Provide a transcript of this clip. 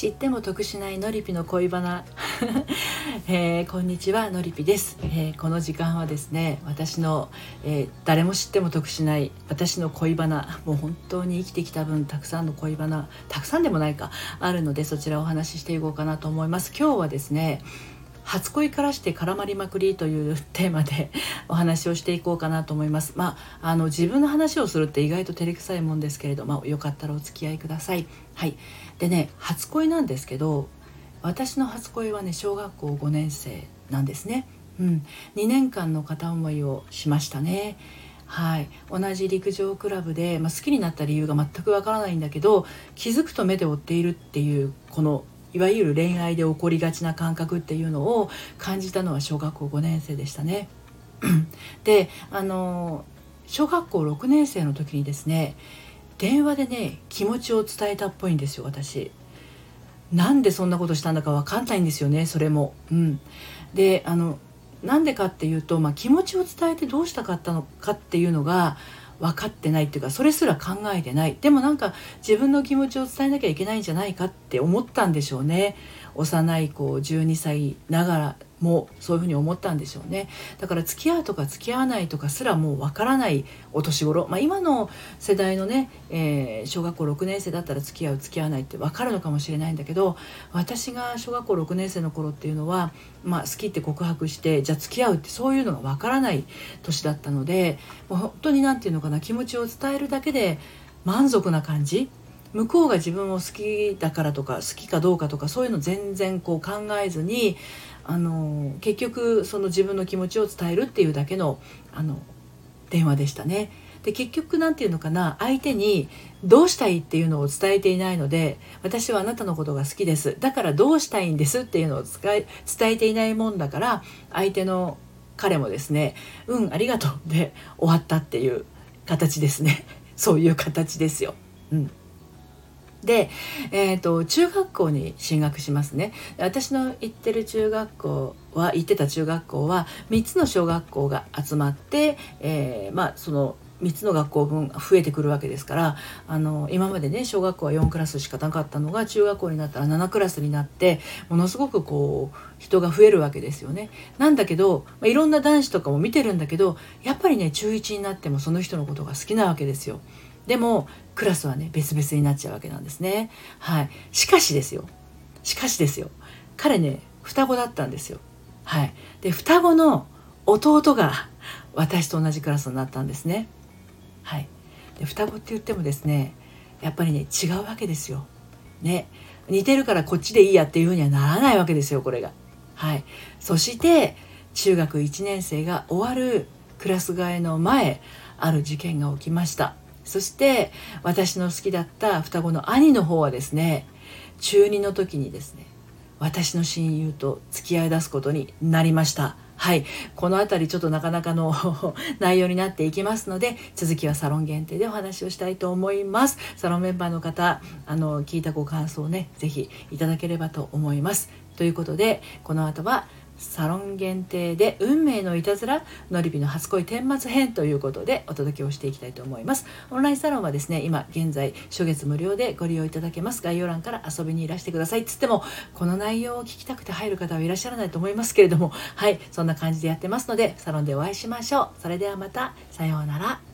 知っても得しないのりぴの恋バナ、えー、こんにちはのりぴです、えー、この時間はですね私の、えー、誰も知っても得しない私の恋バナ。もう本当に生きてきた分たくさんの恋バナたくさんでもないかあるのでそちらをお話ししていこうかなと思います。今日はですね初恋からして絡まりまくりというテーマで お話をしていこうかなと思います。まあ、あの自分の話をするって意外と照れくさいもんですけれど、まあ、よかったらお付き合いください。はい。でね、初恋なんですけど、私の初恋はね、小学校5年生なんですね。うん、2年間の片思いをしましたね。はい、同じ陸上クラブで、まあ、好きになった理由が全くわからないんだけど気づくと目で追っているっていうこのいわゆる恋愛で起こりがちな感覚っていうのを感じたのは小学校5年生でしたね。であの小学校6年生の時にですね電話でね気持ちを伝えたっぽいんですよ私。なんでそんなことしたんだか分かんないんですよねそれも。うん、であのなんでかっていうと、まあ、気持ちを伝えてどうしたかったのかっていうのが分かってないっていうかそれすら考えてない。でもなんか自分の気持ちを伝えなきゃいけないんじゃないかって思ったんでしょうね。幼い子12歳ながらもそういうふうに思ったんでしょうね。だから付き合うとか付き合わないとかすらもうわからないお年頃、まあ、今の世代のね、えー、小学校6年生だったら付き合う付き合わないって分かるのかもしれないんだけど私が小学校6年生の頃っていうのは、まあ、好きって告白してじゃあ付き合うってそういうのが分からない年だったのでもう本当に何て言うのかな気持ちを伝えるだけで満足な感じ。向こうが自分を好きだからとか好きかどうかとかそういうの全然こう考えずにあの結局その自分の気持ちを伝えるっていうだけのあの電話でしたね。で結局何て言うのかな相手にどうしたいっていうのを伝えていないので私はあなたのことが好きですだからどうしたいんですっていうのを伝えていないもんだから相手の彼もですねうんありがとうで終わったっていう形ですね そういう形ですよ。うんで、えーと、中学校に進学しますね私の行ってる中学校は行ってた中学校は3つの小学校が集まって、えー、まあその3つの学校分増えてくるわけですからあの今までね小学校は4クラスしかなかったのが中学校になったら7クラスになってものすごくこう人が増えるわけですよね。なんだけど、まあ、いろんな男子とかも見てるんだけどやっぱりね中1になってもその人のことが好きなわけですよ。でもクラスはね別々になっちゃうわけなんですね。はい。しかしですよ。しかしですよ。彼ね双子だったんですよ。はい。で双子の弟が私と同じクラスになったんですね。はい。で双子って言ってもですねやっぱりね違うわけですよ。ね。似てるからこっちでいいやっていうふうにはならないわけですよこれが。はい。そして中学1年生が終わるクラス替えの前ある事件が起きました。そして私の好きだった双子の兄の方はですね中2の時にですね私の親友と付き合い出すことになりました。はい。この辺りちょっとなかなかの 内容になっていきますので続きはサロン限定でお話をしたいと思います。サロンメンバーの方あの聞いたご感想をね是非いただければと思います。ということでこの後はサロン限定で運命のいたずらのりびの初恋顛末編ということでお届けをしていきたいと思います。オンラインサロンはですね今現在初月無料でご利用いただけます概要欄から遊びにいらしてくださいつってもこの内容を聞きたくて入る方はいらっしゃらないと思いますけれどもはいそんな感じでやってますのでサロンでお会いしましょう。それではまたさようなら。